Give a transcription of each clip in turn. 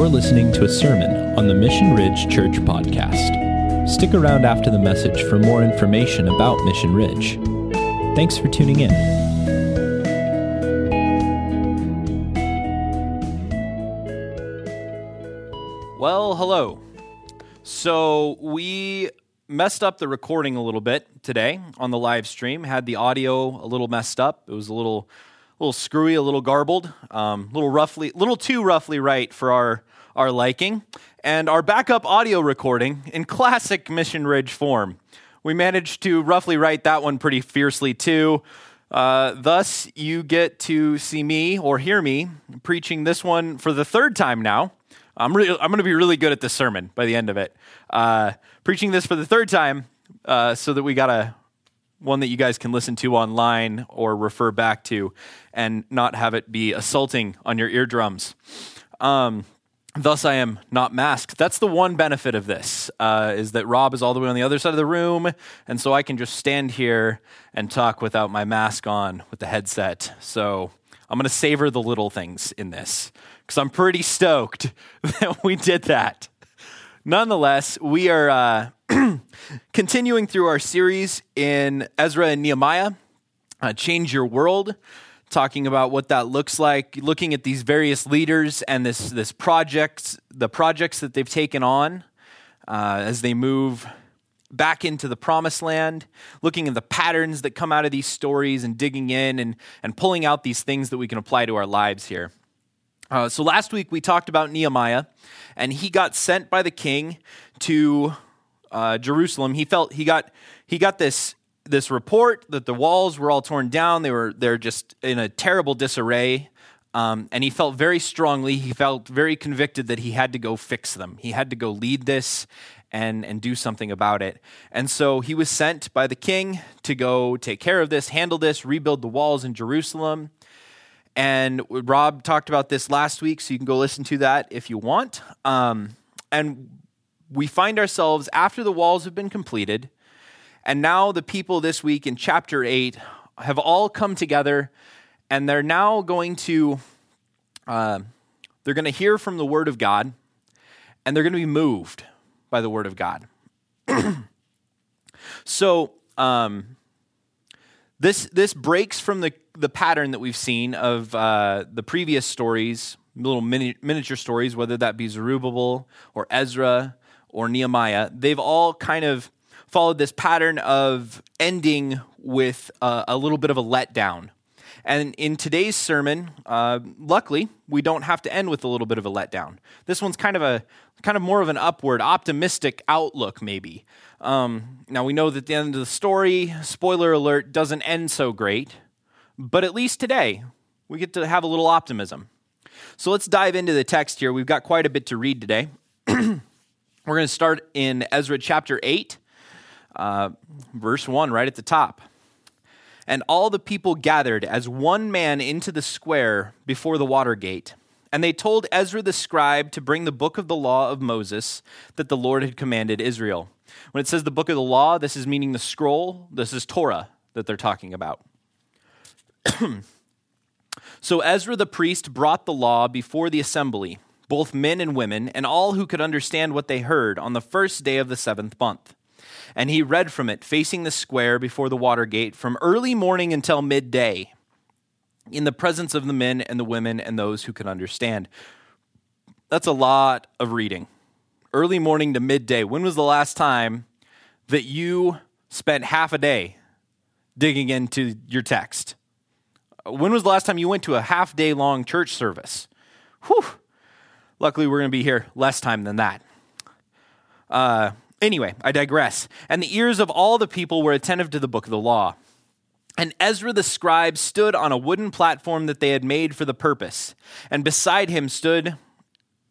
You're listening to a sermon on the Mission Ridge Church podcast. Stick around after the message for more information about Mission Ridge. Thanks for tuning in. Well, hello. So we messed up the recording a little bit today on the live stream. Had the audio a little messed up. It was a little, little screwy, a little garbled, um, a little roughly, little too roughly right for our our liking. And our backup audio recording in classic Mission Ridge form. We managed to roughly write that one pretty fiercely too. Uh, thus, you get to see me or hear me preaching this one for the third time now. I'm, re- I'm going to be really good at this sermon by the end of it. Uh, preaching this for the third time uh, so that we got a one that you guys can listen to online or refer back to and not have it be assaulting on your eardrums. Um, thus, I am not masked. That's the one benefit of this, uh, is that Rob is all the way on the other side of the room, and so I can just stand here and talk without my mask on with the headset. So I'm going to savor the little things in this because I'm pretty stoked that we did that. Nonetheless, we are uh, continuing through our series in Ezra and Nehemiah, uh, Change Your World, talking about what that looks like, looking at these various leaders and this, this project, the projects that they've taken on uh, as they move back into the promised land, looking at the patterns that come out of these stories and digging in and, and pulling out these things that we can apply to our lives here. Uh, so last week we talked about Nehemiah, and he got sent by the king to uh, Jerusalem. He felt he got he got this this report that the walls were all torn down. They were they're just in a terrible disarray. Um, and he felt very strongly, he felt very convicted that he had to go fix them. He had to go lead this and, and do something about it. And so he was sent by the king to go take care of this, handle this, rebuild the walls in Jerusalem. And Rob talked about this last week, so you can go listen to that if you want. Um, and we find ourselves after the walls have been completed, and now the people this week in chapter 8 have all come together, and they're now going to. Uh, they're going to hear from the word of God, and they're going to be moved by the word of God. so, um, this, this breaks from the, the pattern that we've seen of uh, the previous stories, little mini, miniature stories, whether that be Zerubbabel or Ezra or Nehemiah. They've all kind of followed this pattern of ending with uh, a little bit of a letdown. And in today's sermon, uh, luckily, we don't have to end with a little bit of a letdown. This one's kind of a kind of more of an upward, optimistic outlook, maybe. Um, now we know that the end of the story, spoiler alert, doesn't end so great, but at least today we get to have a little optimism. So let's dive into the text here. We've got quite a bit to read today. We're going to start in Ezra chapter 8, uh, verse 1, right at the top. And all the people gathered as one man into the square before the water gate. And they told Ezra the scribe to bring the book of the law of Moses that the Lord had commanded Israel. When it says the book of the law, this is meaning the scroll. This is Torah that they're talking about. so Ezra the priest brought the law before the assembly, both men and women, and all who could understand what they heard on the first day of the seventh month. And he read from it, facing the square before the water gate, from early morning until midday, in the presence of the men and the women and those who could understand. That's a lot of reading early morning to midday. When was the last time that you spent half a day digging into your text? When was the last time you went to a half day long church service? Whew. Luckily, we're going to be here less time than that. Uh, anyway, I digress. And the ears of all the people were attentive to the book of the law. And Ezra the scribe stood on a wooden platform that they had made for the purpose. And beside him stood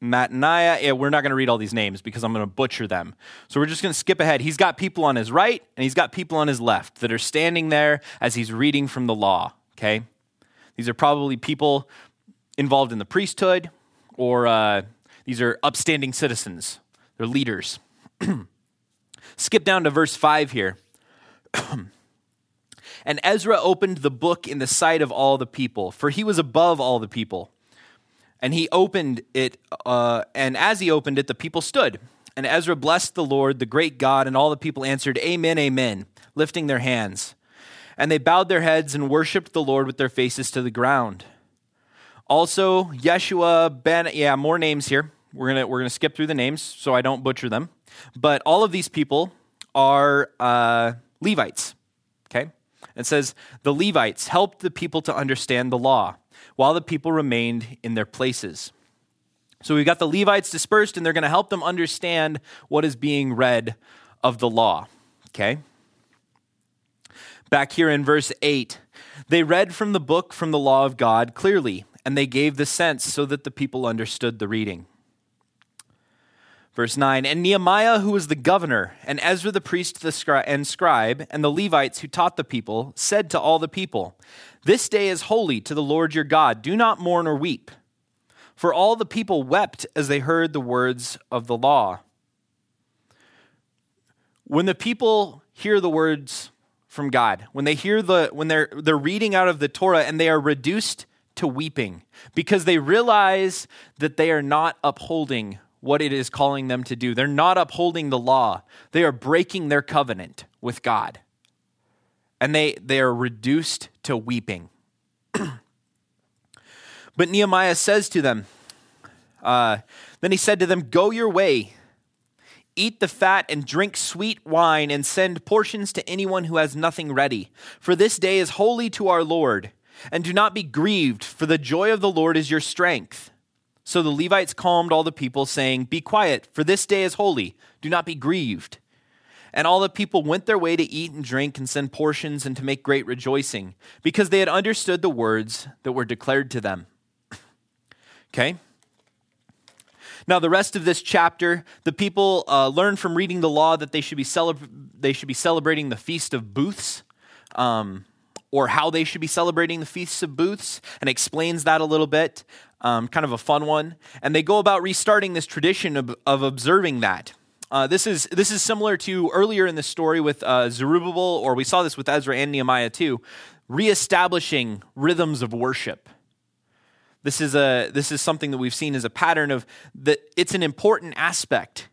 Mattaniah. Yeah, we're not going to read all these names because I'm going to butcher them. So we're just going to skip ahead. He's got people on his right and he's got people on his left that are standing there as he's reading from the law. Okay? These are probably people involved in the priesthood or uh, these are upstanding citizens. They're leaders. skip down to verse 5 here. and Ezra opened the book in the sight of all the people, for he was above all the people And he opened it, uh, and as he opened it, the people stood. And Ezra blessed the Lord, the great God, and all the people answered, Amen, Amen, lifting their hands. And they bowed their heads and worshiped the Lord with their faces to the ground. Also, Yeshua, Ben, yeah, more names here. We're gonna we're gonna skip through the names so I don't butcher them. But all of these people are uh, Levites. Okay, it says the Levites helped the people to understand the law while the people remained in their places. So we've got the Levites dispersed, and they're going to help them understand what is being read of the law. Okay? Back here in verse 8, they read from the book from the law of God clearly, and they gave the sense so that the people understood the reading. Verse 9 And Nehemiah, who was the governor, and Ezra the priest and scribe, and the Levites who taught the people, said to all the people, This day is holy to the Lord your God. Do not mourn or weep. For all the people wept as they heard the words of the law. When the people hear the words from God, when they hear the when they're they're reading out of the Torah and they are reduced to weeping because they realize that they are not upholding what it is calling them to do. They're not upholding the law. They are breaking their covenant with God. And they, they are reduced to weeping. But Nehemiah says to them, uh, Then he said to them, Go your way, eat the fat, and drink sweet wine, and send portions to anyone who has nothing ready. For this day is holy to our Lord. And do not be grieved, for the joy of the Lord is your strength. So the Levites calmed all the people, saying, Be quiet, for this day is holy. Do not be grieved. And all the people went their way to eat and drink and send portions and to make great rejoicing, because they had understood the words that were declared to them. Okay? Now, the rest of this chapter, the people uh, learn from reading the law that they should be, celebra- they should be celebrating the Feast of Booths, um, or how they should be celebrating the Feasts of Booths, and explains that a little bit. Um, kind of a fun one. And they go about restarting this tradition of, of observing that. Uh, this is this is similar to earlier in the story with uh, Zerubbabel, or we saw this with Ezra and Nehemiah too, reestablishing rhythms of worship. This is, a, this is something that we've seen as a pattern of that it's an important aspect.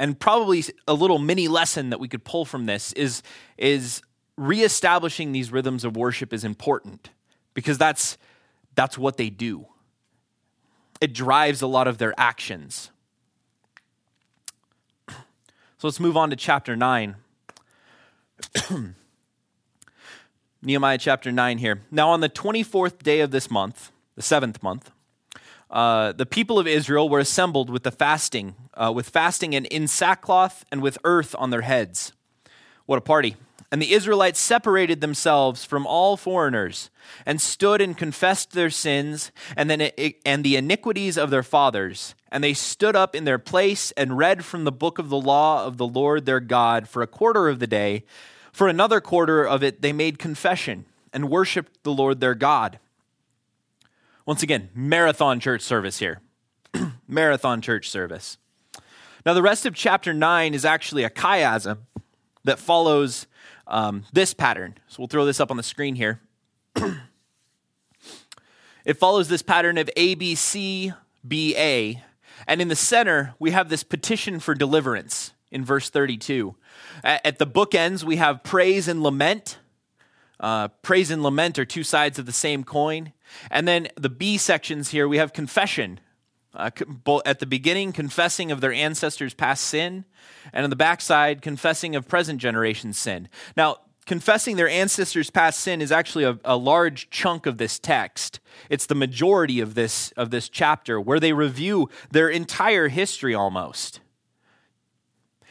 And probably a little mini lesson that we could pull from this is, is reestablishing these rhythms of worship is important because that's, that's what they do. It drives a lot of their actions. So let's move on to chapter 9. Nehemiah chapter 9 here. Now, on the 24th day of this month, the seventh month, uh, the people of Israel were assembled with the fasting, uh, with fasting and in sackcloth and with earth on their heads. What a party! And the Israelites separated themselves from all foreigners and stood and confessed their sins and then and the iniquities of their fathers. And they stood up in their place and read from the book of the law of the Lord their God for a quarter of the day. For another quarter of it, they made confession and worshiped the Lord their God. Once again, marathon church service here. marathon church service. Now, the rest of chapter 9 is actually a chiasm that follows um, this pattern. So we'll throw this up on the screen here. it follows this pattern of A, B, C, B, A. And in the center, we have this petition for deliverance in verse 32. At the bookends, we have praise and lament. Uh, praise and lament are two sides of the same coin. And then the B sections here, we have confession. Uh, at the beginning, confessing of their ancestors' past sin, and on the backside, confessing of present generation's sin. Now, confessing their ancestors' past sin is actually a, a, large chunk of this text. It's the majority of this, of this chapter, where they review their entire history almost.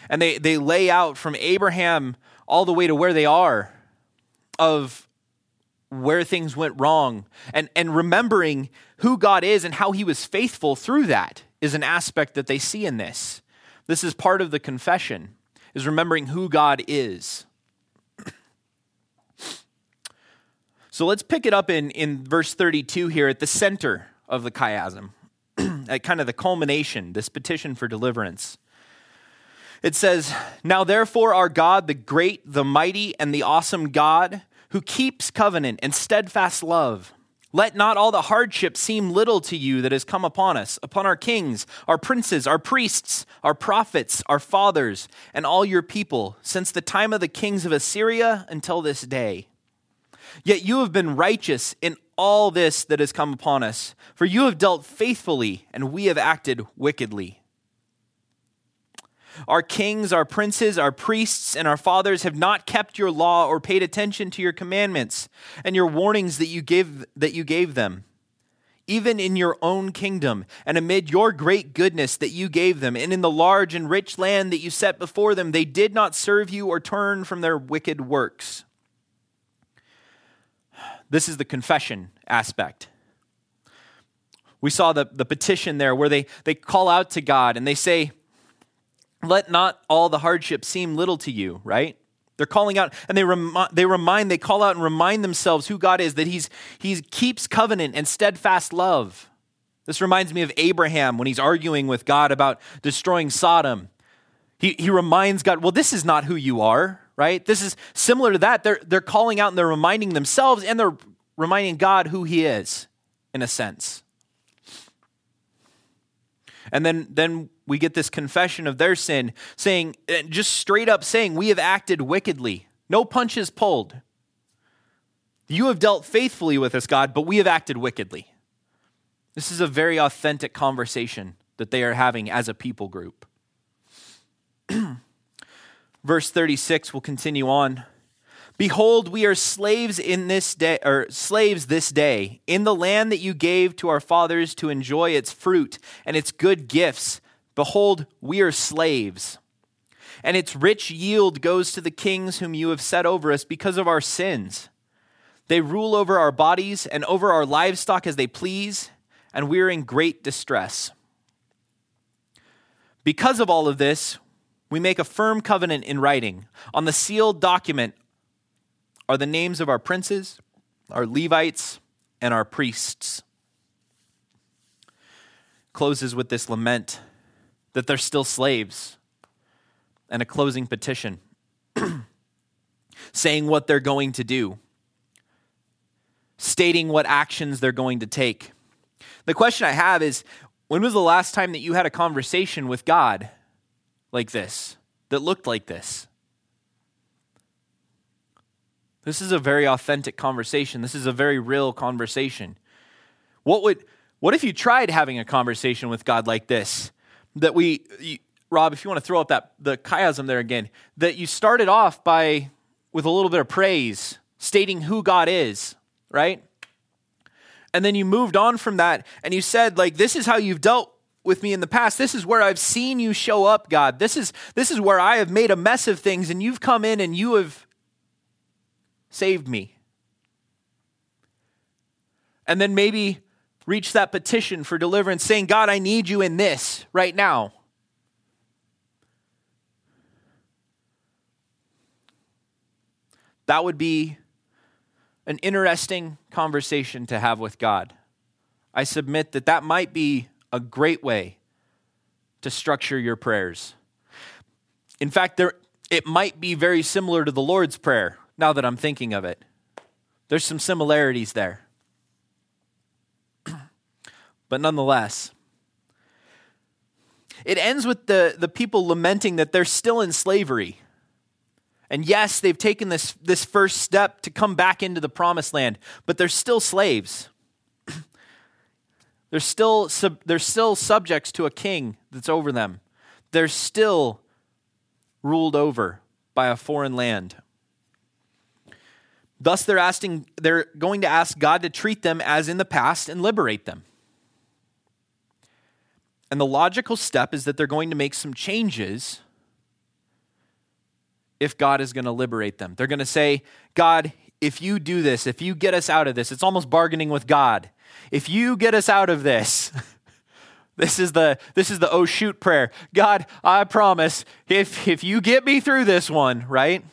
And they, they lay out from Abraham all the way to where they are of where things went wrong and, and remembering who God is and how he was faithful through that is an aspect that they see in this. This is part of the confession, is remembering who God is. So let's pick it up in, in verse 32 here at the center of the chiasm, at kind of the culmination, this petition for deliverance. It says, Now therefore, our God, the great, the mighty, and the awesome God, who keeps covenant and steadfast love Let not all the hardship seem little to you that has come upon us, upon our kings, our princes, our priests, our prophets, our fathers, and all your people, since the time of the kings of Assyria until this day. Yet you have been righteous in all this that has come upon us, for you have dealt faithfully, and we have acted wickedly. Our kings, our princes, our priests, and our fathers have not kept your law or paid attention to your commandments and your warnings that you gave, that you gave them. Even in your own kingdom, and amid your great goodness that you gave them, and in the large and rich land that you set before them, they did not serve you or turn from their wicked works. This is the confession aspect. We saw the, the petition there where they, they call out to God and they say, let not all the hardship seem little to you, right? They're calling out and they, they remind, they call out and remind themselves who God is, that he's, He keeps covenant and steadfast love. This reminds me of Abraham when he's arguing with God about destroying Sodom. He, he reminds God, well, this is not who you are, right? This is similar to that. They're, they're calling out and they're reminding themselves and they're reminding God who he is, in a sense. And then, then we get this confession of their sin, saying, uh, just straight up saying, We have acted wickedly. No punches pulled. You have dealt faithfully with us, God, but we have acted wickedly. This is a very authentic conversation that they are having as a people group. Verse 36 will continue on. Behold, we are slaves in this day, or slaves this day, in the land that you gave to our fathers to enjoy its fruit and its good gifts. Behold, we are slaves. And its rich yield goes to the kings whom you have set over us because of our sins. They rule over our bodies and over our livestock as they please, and we are in great distress. Because of all of this, we make a firm covenant in writing. On the sealed document are the names of our princes, our Levites, and our priests. Closes with this lament that they're still slaves and a closing petition saying what they're going to do, stating what actions they're going to take. The question I have is when was the last time that you had a conversation with God like this, that looked like this? This is a very authentic conversation. This is a very real conversation. What would what if you tried having a conversation with God like this? that we, you, Rob, if you want to throw up that the chiasm there again, that you started off by with a little bit of praise, stating who God is, right? And then you moved on from that and you said, like, this is how you've dealt with me in the past. This is where I've seen you show up, God. This is this is where I have made a mess of things and you've come in and you have saved me. And then maybe reach that petition for deliverance, saying, God, I need you in this right now. That would be an interesting conversation to have with God. I submit that that might be a great way to structure your prayers. In fact, there, it might be very similar to the Lord's Prayer now that I'm thinking of it. There's some similarities there but nonetheless. It ends with the, the people lamenting that they're still in slavery. And yes, they've taken this, this first step to come back into the promised land, but they're still slaves. they're, still sub, they're still subjects to a king that's over them. They're still ruled over by a foreign land. Thus, they're, asking, they're going to ask God to treat them as in the past and liberate them. And the logical step is that they're going to make some changes if God is going to liberate them. They're going to say, God, if you do this, if you get us out of this, it's almost bargaining with God. If you get us out of this, this is the this is the oh shoot prayer. God, I promise, if if you get me through this one, right?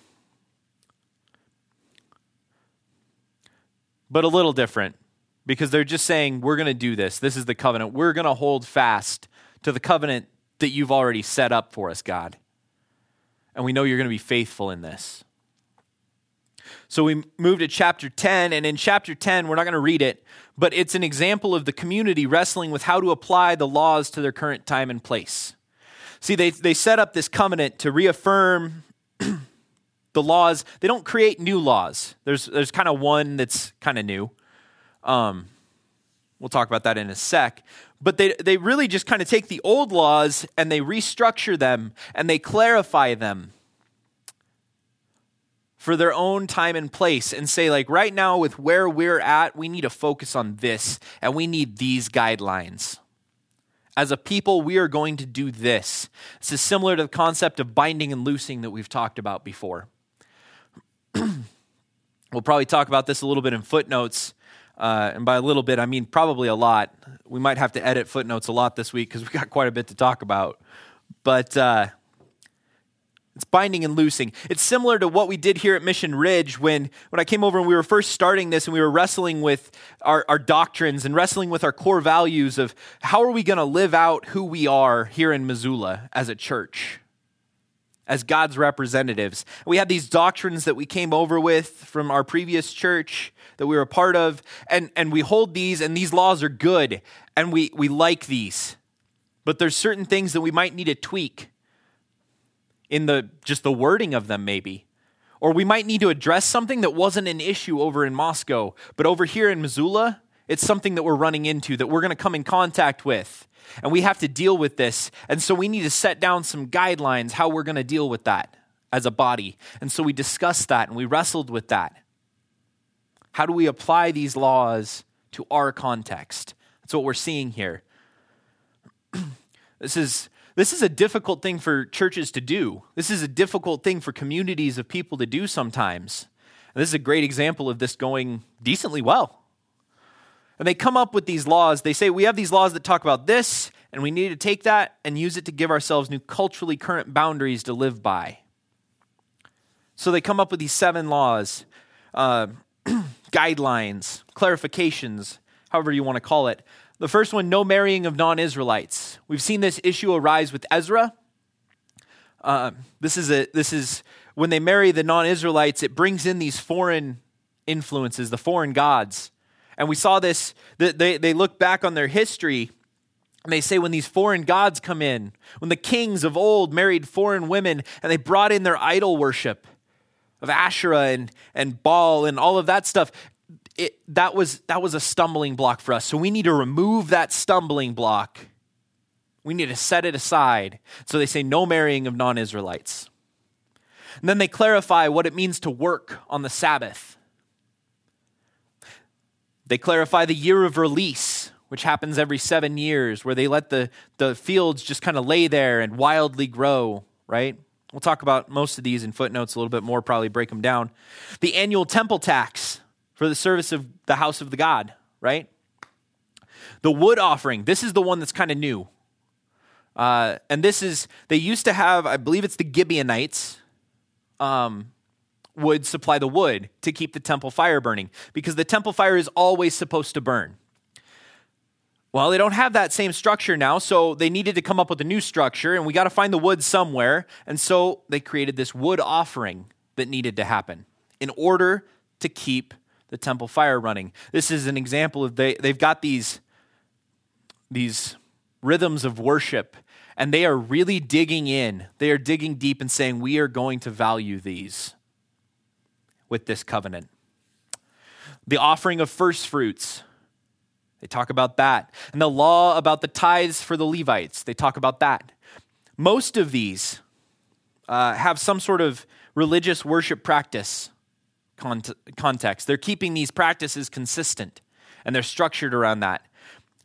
But a little different because they're just saying, we're going to do this. This is the covenant. We're going to hold fast to the covenant that you've already set up for us, God. And we know you're going to be faithful in this. So we move to chapter 10, and in chapter 10, we're not going to read it, but it's an example of the community wrestling with how to apply the laws to their current time and place. See, they, they set up this covenant to reaffirm the laws. They don't create new laws. There's, there's kind of one that's kind of new. Um, we'll talk about that in a sec. But they, they really just kind of take the old laws and they restructure them and they clarify them for their own time and place and say, like, right now, with where we're at, we need to focus on this and we need these guidelines. As a people, we are going to do this. This is similar to the concept of binding and loosing that we've talked about before. we'll probably talk about this a little bit in footnotes. Uh, and by a little bit, I mean probably a lot. We might have to edit footnotes a lot this week because we've got quite a bit to talk about. But uh, it's binding and loosing. It's similar to what we did here at Mission Ridge when, when I came over and we were first starting this and we were wrestling with our, our doctrines and wrestling with our core values of how are we going to live out who we are here in Missoula as a church, as God's representatives. We had these doctrines that we came over with from our previous church that we were a part of, and, and we hold these, and these laws are good, and we, we like these. But there's certain things that we might need to tweak in the just the wording of them maybe or we might need to address something that wasn't an issue over in Moscow but over here in Missoula it's something that we're running into that we're going to come in contact with and we have to deal with this and so we need to set down some guidelines how we're going to deal with that as a body and so we discussed that and we wrestled with that how do we apply these laws to our context that's what we're seeing here this is this is a difficult thing for churches to do. This is a difficult thing for communities of people to do sometimes. And this is a great example of this going decently well. And they come up with these laws. They say, we have these laws that talk about this, and we need to take that and use it to give ourselves new culturally current boundaries to live by. So they come up with these seven laws, uh, guidelines, clarifications, however you want to call it, the first one, no marrying of non Israelites. We've seen this issue arise with Ezra. Uh, this is a this is when they marry the non-Israelites, it brings in these foreign influences, the foreign gods. And we saw this, they, they look back on their history and they say when these foreign gods come in, when the kings of old married foreign women and they brought in their idol worship of Asherah and, and Baal and all of that stuff, it, that, was, that was a stumbling block for us. So we need to remove that stumbling block. We need to set it aside. So they say no marrying of non Israelites. And then they clarify what it means to work on the Sabbath. They clarify the year of release, which happens every seven years, where they let the, the fields just kind of lay there and wildly grow, right? We'll talk about most of these in footnotes a little bit more, probably break them down. The annual temple tax, for the service of the house of the God, right? The wood offering, this is the one that's kind of new. Uh, and this is, they used to have, I believe it's the Gibeonites, um, would supply the wood to keep the temple fire burning because the temple fire is always supposed to burn. Well, they don't have that same structure now, so they needed to come up with a new structure, and we got to find the wood somewhere. And so they created this wood offering that needed to happen in order to keep the temple fire running. This is an example of they, they've got these, these rhythms of worship, and they are really digging in. They are digging deep and saying, We are going to value these with this covenant. The offering of first fruits. They talk about that. And the law about the tithes for the Levites. They talk about that. Most of these uh, have some sort of religious worship practice context. They're keeping these practices consistent and they're structured around that.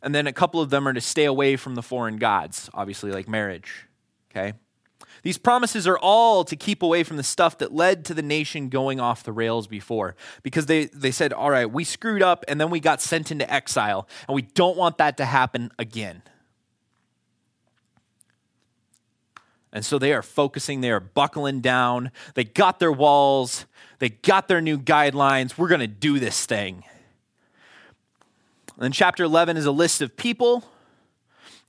And then a couple of them are to stay away from the foreign gods, obviously, like marriage. Okay? These promises are all to keep away from the stuff that led to the nation going off the rails before. Because they, they said, all right, we screwed up and then we got sent into exile, and we don't want that to happen again. And so they are focusing, they are buckling down. They got their walls, they got their new guidelines. We're going to do this thing. And then chapter 11 is a list of people.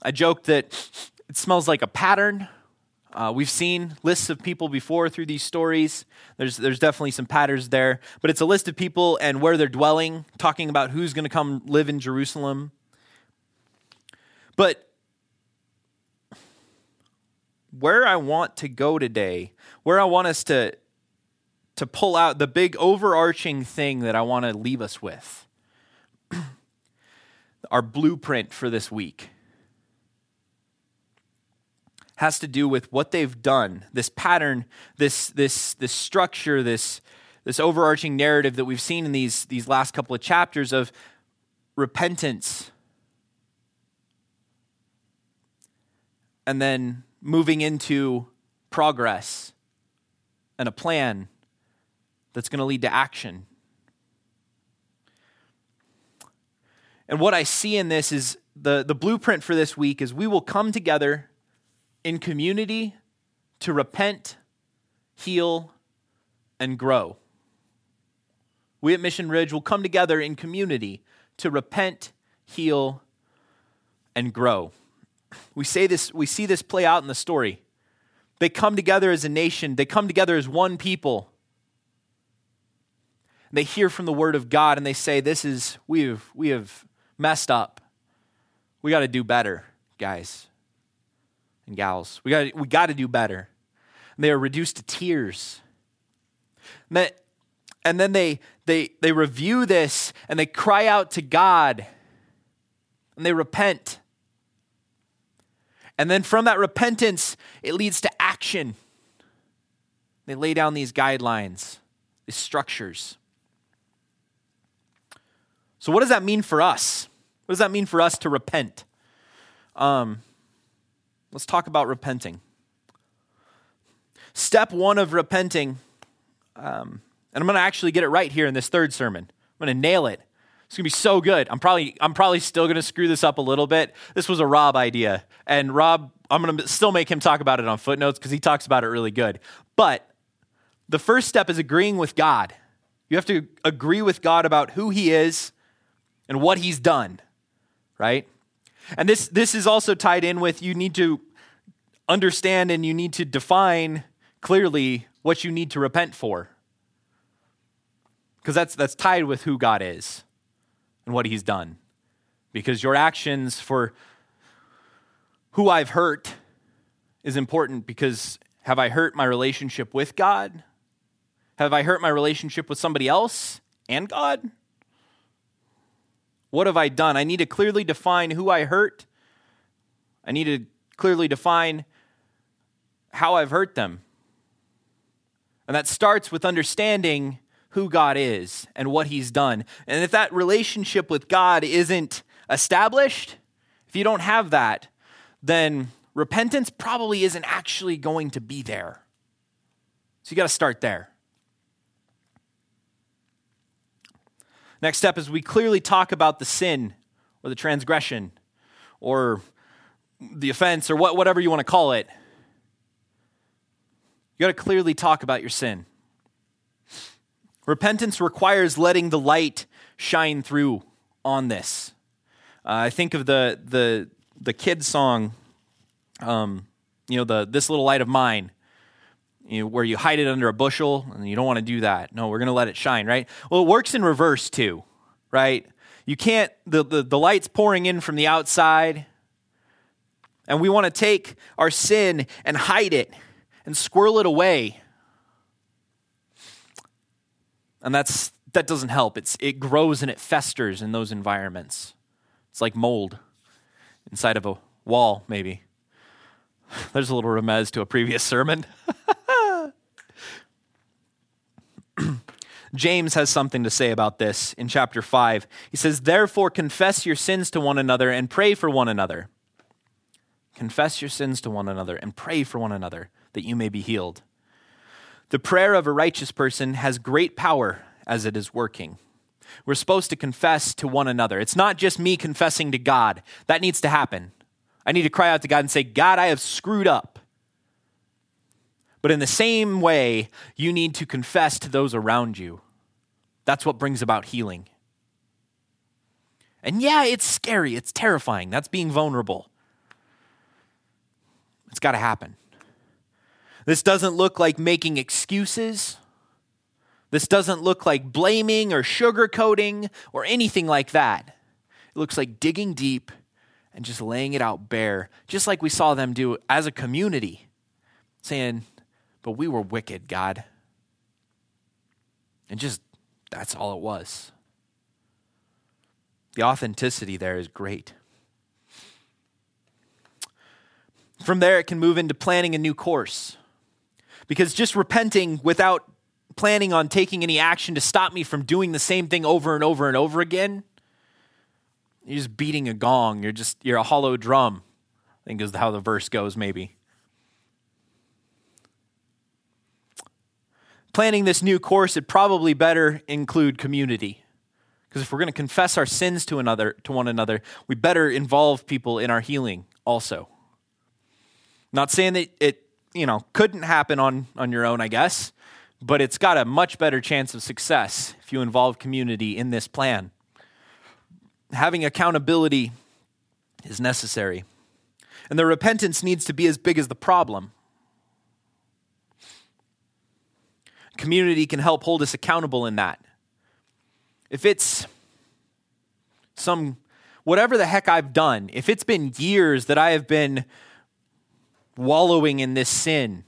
I joked that it smells like a pattern. Uh, we've seen lists of people before through these stories. There's, there's definitely some patterns there, but it's a list of people and where they're dwelling, talking about who's going to come live in Jerusalem. But where I want to go today, where I want us to, to pull out the big overarching thing that I want to leave us with, our blueprint for this week has to do with what they've done, this pattern, this, this, this structure, this, this overarching narrative that we've seen in these, these last couple of chapters of repentance. And then moving into progress and a plan that's going to lead to action. And what I see in this is the, the blueprint for this week is we will come together in community to repent, heal, and grow. We at Mission Ridge will come together in community to repent, heal, and grow. We say this, we see this play out in the story. They come together as a nation, they come together as one people. They hear from the word of God and they say, This is, we have, we have messed up. We got to do better, guys and gals. We got we got to do better. And they are reduced to tears. And, that, and then they they they review this and they cry out to God. And they repent. And then from that repentance, it leads to action. They lay down these guidelines, these structures. So, what does that mean for us? What does that mean for us to repent? Um, Let's talk about repenting. Step one of repenting, um, and I'm going to actually get it right here in this third sermon. I'm going to nail it. It's going to be so good. I'm probably, I'm probably still going to screw this up a little bit. This was a Rob idea. And Rob, I'm going to still make him talk about it on footnotes because he talks about it really good. But the first step is agreeing with God. You have to agree with God about who He is and what He's done, right? And this, this is also tied in with you need to understand and you need to define clearly what you need to repent for. Because that's, that's tied with who God is and what He's done. Because your actions for who I've hurt is important because have I hurt my relationship with God? Have I hurt my relationship with somebody else and God? What have I done? I need to clearly define who I hurt. I need to clearly define how I've hurt them. And that starts with understanding who God is and what He's done. And if that relationship with God isn't established, if you don't have that, then repentance probably isn't actually going to be there. So you got to start there. Next step is we clearly talk about the sin or the transgression or the offense or what, whatever you want to call it. You got to clearly talk about your sin. Repentance requires letting the light shine through on this. Uh, I think of the the the kid song, um, you know, the "This Little Light of Mine." You know, where you hide it under a bushel and you don't want to do that. No, we're going to let it shine, right? Well, it works in reverse too, right? You can't, the, the, the light's pouring in from the outside, and we want to take our sin and hide it and squirrel it away. And that's, that doesn't help. It's, it grows and it festers in those environments. It's like mold inside of a wall, maybe. There's a little remez to a previous sermon. James has something to say about this in chapter 5. He says, Therefore, confess your sins to one another and pray for one another. Confess your sins to one another and pray for one another that you may be healed. The prayer of a righteous person has great power as it is working. We're supposed to confess to one another. It's not just me confessing to God, that needs to happen. I need to cry out to God and say, God, I have screwed up. But in the same way, you need to confess to those around you. That's what brings about healing. And yeah, it's scary, it's terrifying. That's being vulnerable. It's got to happen. This doesn't look like making excuses. This doesn't look like blaming or sugarcoating or anything like that. It looks like digging deep and just laying it out bare, just like we saw them do as a community, saying, But we were wicked, God. And just that's all it was. The authenticity there is great. From there, it can move into planning a new course. Because just repenting without planning on taking any action to stop me from doing the same thing over and over and over again, you're just beating a gong. You're just, you're a hollow drum, I think is how the verse goes, maybe. Planning this new course, it probably better include community. Because if we're going to confess our sins to another to one another, we better involve people in our healing also. Not saying that it, you know, couldn't happen on on your own, I guess, but it's got a much better chance of success if you involve community in this plan. Having accountability is necessary. And the repentance needs to be as big as the problem. Community can help hold us accountable in that. If it's some, whatever the heck I've done, if it's been years that I have been wallowing in this sin,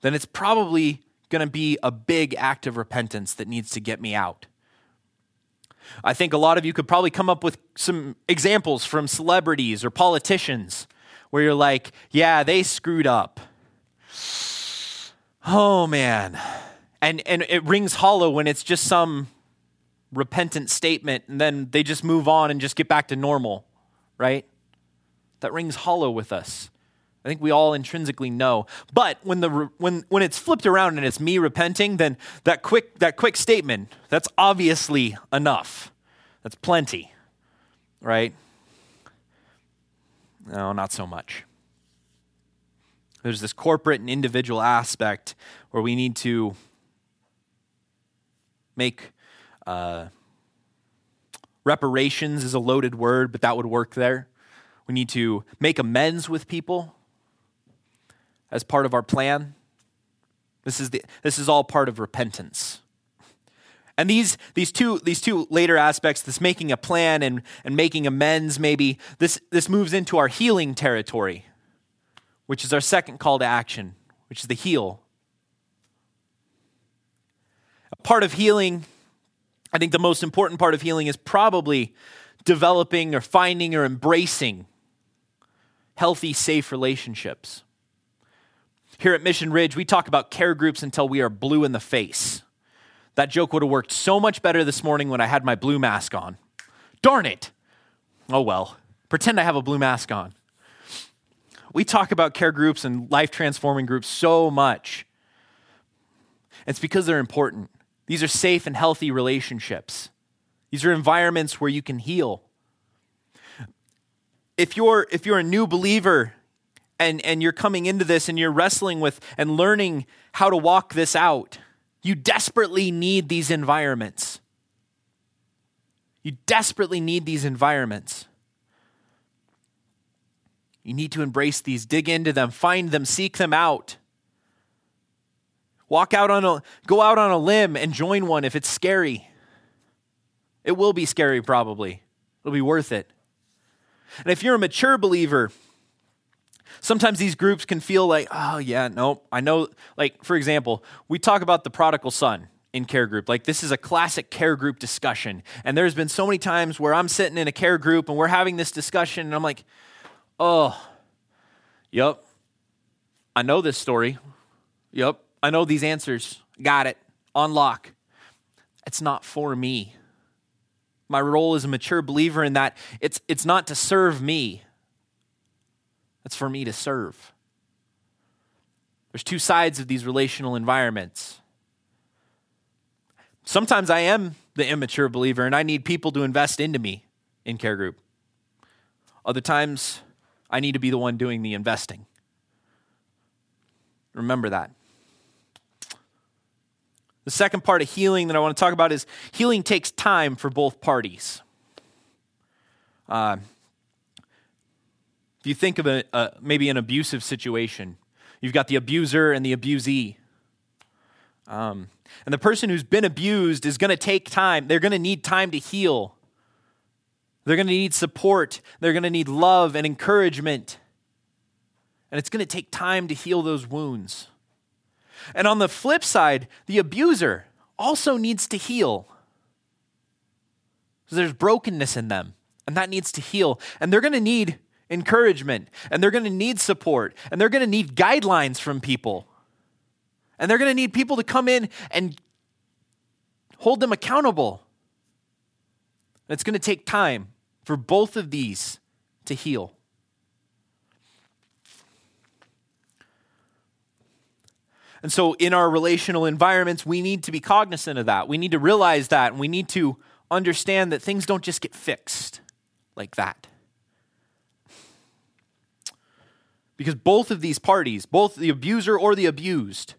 then it's probably going to be a big act of repentance that needs to get me out. I think a lot of you could probably come up with some examples from celebrities or politicians where you're like, yeah, they screwed up. Oh man. And and it rings hollow when it's just some repentant statement and then they just move on and just get back to normal, right? That rings hollow with us. I think we all intrinsically know. But when the when when it's flipped around and it's me repenting, then that quick that quick statement, that's obviously enough. That's plenty. Right? No, not so much. There's this corporate and individual aspect where we need to make uh, reparations is a loaded word, but that would work there. We need to make amends with people as part of our plan. This is, the, this is all part of repentance. And these, these, two, these two later aspects, this making a plan and, and making amends, maybe, this, this moves into our healing territory, which is our second call to action, which is the heal. A part of healing I think the most important part of healing is probably developing or finding or embracing healthy, safe relationships. Here at Mission Ridge, we talk about care groups until we are blue in the face. That joke would have worked so much better this morning when I had my blue mask on. Darn it! Oh well, pretend I have a blue mask on. We talk about care groups and life transforming groups so much. It's because they're important. These are safe and healthy relationships. These are environments where you can heal. If you're, if you're a new believer and, and you're coming into this and you're wrestling with and learning how to walk this out, you desperately need these environments. You desperately need these environments. You need to embrace these, dig into them, find them, seek them out. Walk out on a go out on a limb and join one if it's scary. It will be scary probably. It'll be worth it. And if you're a mature believer, sometimes these groups can feel like, oh yeah, no, I know like for example, we talk about the prodigal son in care group. Like this is a classic care group discussion. And there's been so many times where I'm sitting in a care group and we're having this discussion and I'm like, "Oh, yep. I know this story. Yep. I know these answers. Got it. Unlock. It's not for me. My role as a mature believer in that it's, it's not to serve me, it's for me to serve. There's two sides of these relational environments. Sometimes I am the immature believer and I need people to invest into me in care group. Other times, I need to be the one doing the investing. Remember that. The second part of healing that I want to talk about is healing takes time for both parties. Uh, if you think of a, maybe an abusive situation, You've got the abuser and the abusee. Um, and the person who's been abused is going to take time. They're going to need time to heal. They're going to need support. They're going to need love and encouragement. And it's going to take time to heal those wounds. And on the flip side, the abuser also needs to heal. So there's brokenness in them, and that needs to heal. And they're going to need encouragement, and they're going to need support, and they're going to need guidelines from people. And they're going to need people to come in and hold them accountable. It's going to take time for both of these to heal. And so, in our relational environments, we need to be cognizant of that. We need to realize that, and we need to understand that things don't just get fixed like that. Because both of these parties, both the abuser or the abused,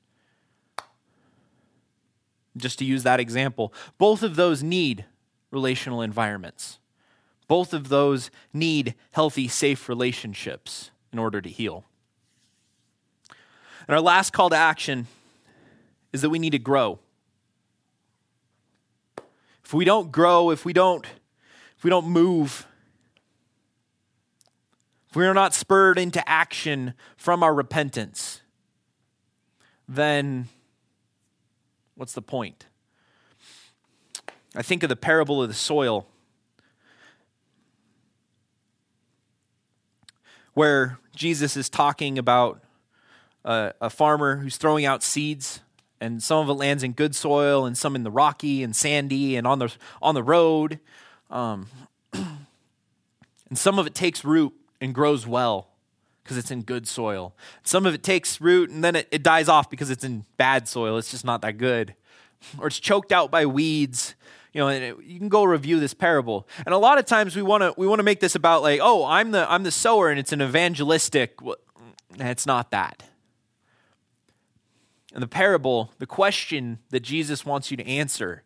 just to use that example, both of those need relational environments. Both of those need healthy, safe relationships in order to heal. And our last call to action is that we need to grow. If we don't grow, if we don't if we don't move, if we are not spurred into action from our repentance, then what's the point? I think of the parable of the soil, where Jesus is talking about a, a, farmer who's throwing out seeds, and some of it lands in good soil, and some in the rocky and sandy, and on the on the road, um, and some of it takes root and grows well because it's in good soil. Some of it takes root and then it, it dies off because it's in bad soil. It's just not that good. Or it's choked out by weeds. You know, it, you can go review this parable. And a lot of times we want to we want to make this about like, oh, I'm the I'm the sower and it's an evangelistic. It's not that. In the parable, the question that Jesus wants you to answer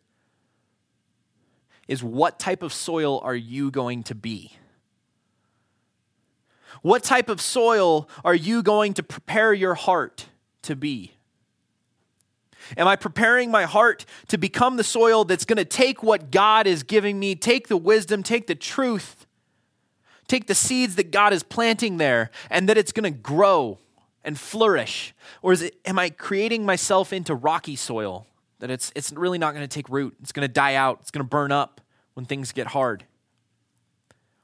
is what type of soil are you going to be? What type of soil are you going to prepare your heart to be? Am I preparing my heart to become the soil that's going to take what God is giving me, take the wisdom, take the truth, take the seeds that God is planting there, and that it's going to grow and flourish? Or is it, am I creating myself into rocky soil that it's, it's really not going to take root? It's going to die out, it's going to burn up when things get hard.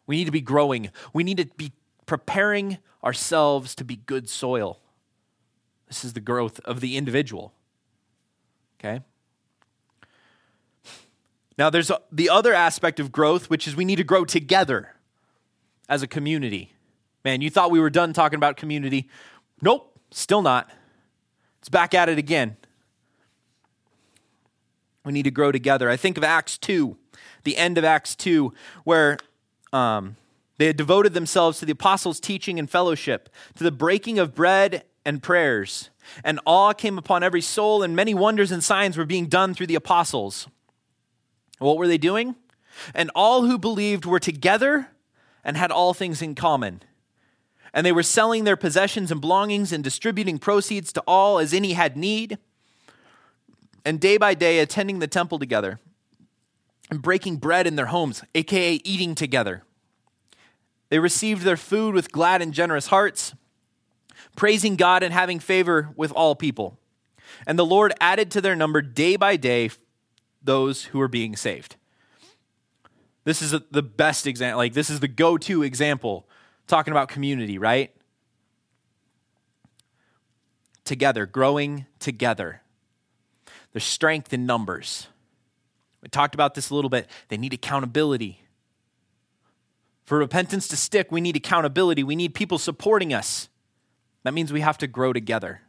We need to be growing. We need to be preparing ourselves to be good soil. This is the growth of the individual. Okay? Now, there's the other aspect of growth, which is we need to grow together as a community. Man, you thought we were done talking about community. Nope, still not. It's back at it again. We need to grow together. I think of Acts 2, the end of Acts 2, where um, they had devoted themselves to the apostles' teaching and fellowship, to the breaking of bread and prayers. And awe came upon every soul, and many wonders and signs were being done through the apostles. What were they doing? And all who believed were together and had all things in common. And they were selling their possessions and belongings and distributing proceeds to all as any had need. And day by day, attending the temple together and breaking bread in their homes, aka eating together they received their food with glad and generous hearts, praising God and having favor with all people. And the Lord added to their number day by day those who were being saved. This is the best example. Like, this is the go to example talking about community, right? Together, growing together. There's strength in numbers. We talked about this a little bit. They need accountability. For repentance to stick, we need accountability. We need people supporting us. That means we have to grow together.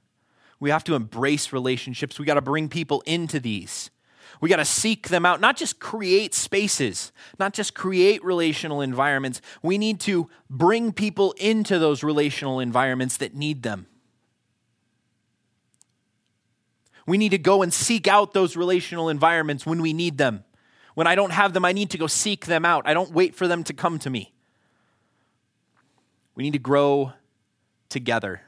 We have to embrace relationships. We got to bring people into these. We got to seek them out, not just create spaces, not just create relational environments. We need to bring people into those relational environments that need them. We need to go and seek out those relational environments when we need them. When I don't have them, I need to go seek them out. I don't wait for them to come to me. We need to grow together.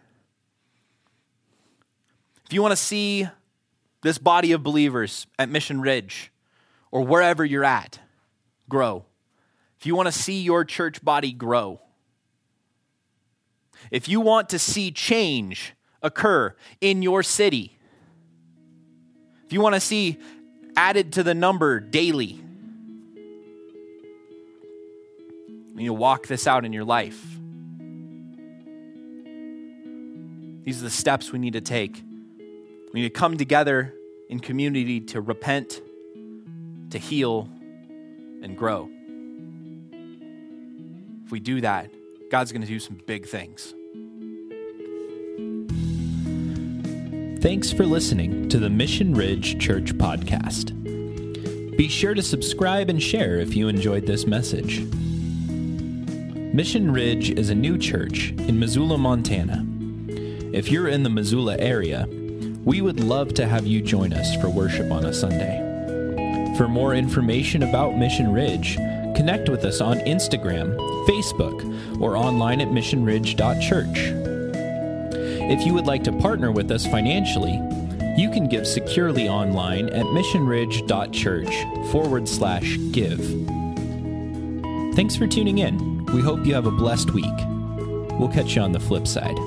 if you want to see this body of believers at Mission Ridge or wherever you're at grow, if you want to see your church body grow, if you want to see change occur in your city, if you want to see added to the number daily, and you walk this out in your life. These are the steps we need to take. We need to come together in community to repent, to heal, and grow. If we do that, God's going to do some big things. Thanks for listening to the Mission Ridge Church Podcast. Be sure to subscribe and share if you enjoyed this message. Mission Ridge is a new church in Missoula, Montana. If you're in the Missoula area, we would love to have you join us for worship on a Sunday. For more information about Mission Ridge, connect with us on Instagram, Facebook, or online at missionridge.church. If you would like to partner with us financially, you can give securely online at missionridge.church forward slash give. Thanks for tuning in. We hope you have a blessed week. We'll catch you on the flip side.